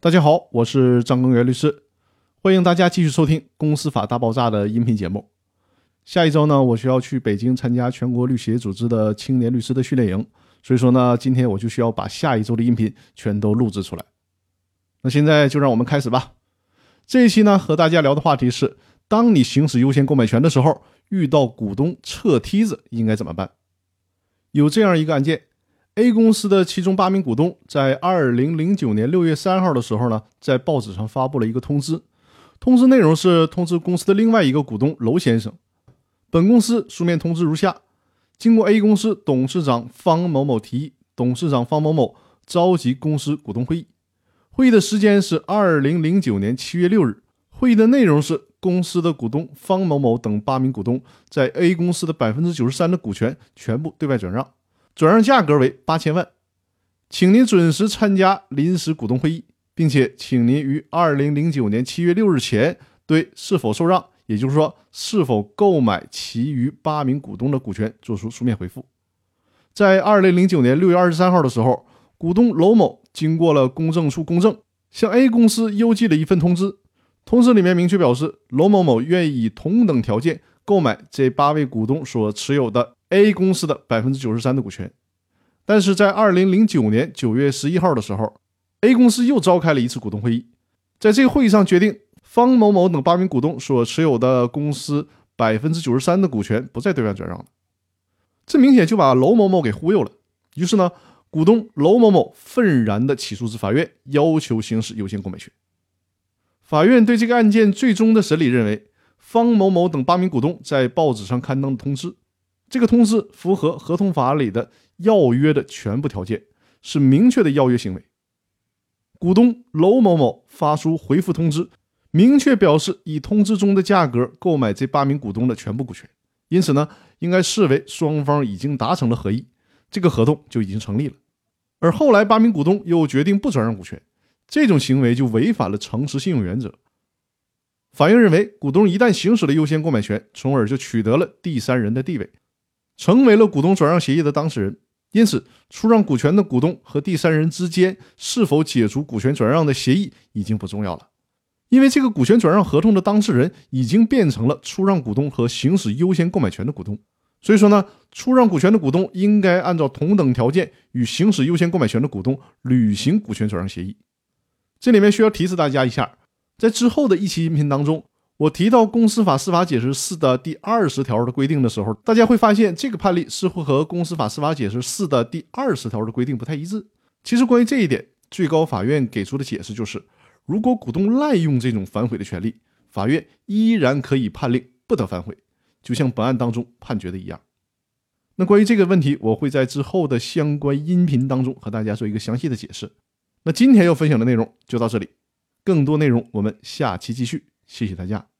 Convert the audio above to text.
大家好，我是张根源律师，欢迎大家继续收听《公司法大爆炸》的音频节目。下一周呢，我需要去北京参加全国律协组织的青年律师的训练营，所以说呢，今天我就需要把下一周的音频全都录制出来。那现在就让我们开始吧。这一期呢，和大家聊的话题是：当你行使优先购买权的时候，遇到股东撤梯子应该怎么办？有这样一个案件，A 公司的其中八名股东在二零零九年六月三号的时候呢，在报纸上发布了一个通知，通知内容是通知公司的另外一个股东娄先生。本公司书面通知如下：经过 A 公司董事长方某某提议，董事长方某某召集公司股东会议。会议的时间是二零零九年七月六日。会议的内容是，公司的股东方某某等八名股东在 A 公司的百分之九十三的股权全部对外转让，转让价格为八千万。请您准时参加临时股东会议，并且请您于二零零九年七月六日前对是否受让。也就是说，是否购买其余八名股东的股权作出书面回复。在二零零九年六月二十三号的时候，股东娄某经过了公证处公证，向 A 公司邮寄了一份通知。通知里面明确表示，娄某某愿意以同等条件购买这八位股东所持有的 A 公司的百分之九十三的股权。但是在二零零九年九月十一号的时候，A 公司又召开了一次股东会议，在这个会议上决定。方某某等八名股东所持有的公司百分之九十三的股权不再对外转让了，这明显就把娄某某给忽悠了。于是呢，股东娄某某愤然地起诉至法院，要求行使优先购买权。法院对这个案件最终的审理认为，方某某等八名股东在报纸上刊登的通知，这个通知符合合同法里的要约的全部条件，是明确的要约行为。股东娄某某发出回复通知。明确表示以通知中的价格购买这八名股东的全部股权，因此呢，应该视为双方已经达成了合议，这个合同就已经成立了。而后来八名股东又决定不转让股权，这种行为就违反了诚实信用原则。法院认为，股东一旦行使了优先购买权，从而就取得了第三人的地位，成为了股东转让协议的当事人。因此，出让股权的股东和第三人之间是否解除股权转让的协议已经不重要了。因为这个股权转让合同的当事人已经变成了出让股东和行使优先购买权的股东，所以说呢，出让股权的股东应该按照同等条件与行使优先购买权的股东履行股权转让协议。这里面需要提示大家一下，在之后的一期音频当中，我提到《公司法司法解释四》的第二十条的规定的时候，大家会发现这个判例似乎和《公司法司法解释四》的第二十条的规定不太一致。其实关于这一点，最高法院给出的解释就是。如果股东滥用这种反悔的权利，法院依然可以判令不得反悔，就像本案当中判决的一样。那关于这个问题，我会在之后的相关音频当中和大家做一个详细的解释。那今天要分享的内容就到这里，更多内容我们下期继续，谢谢大家。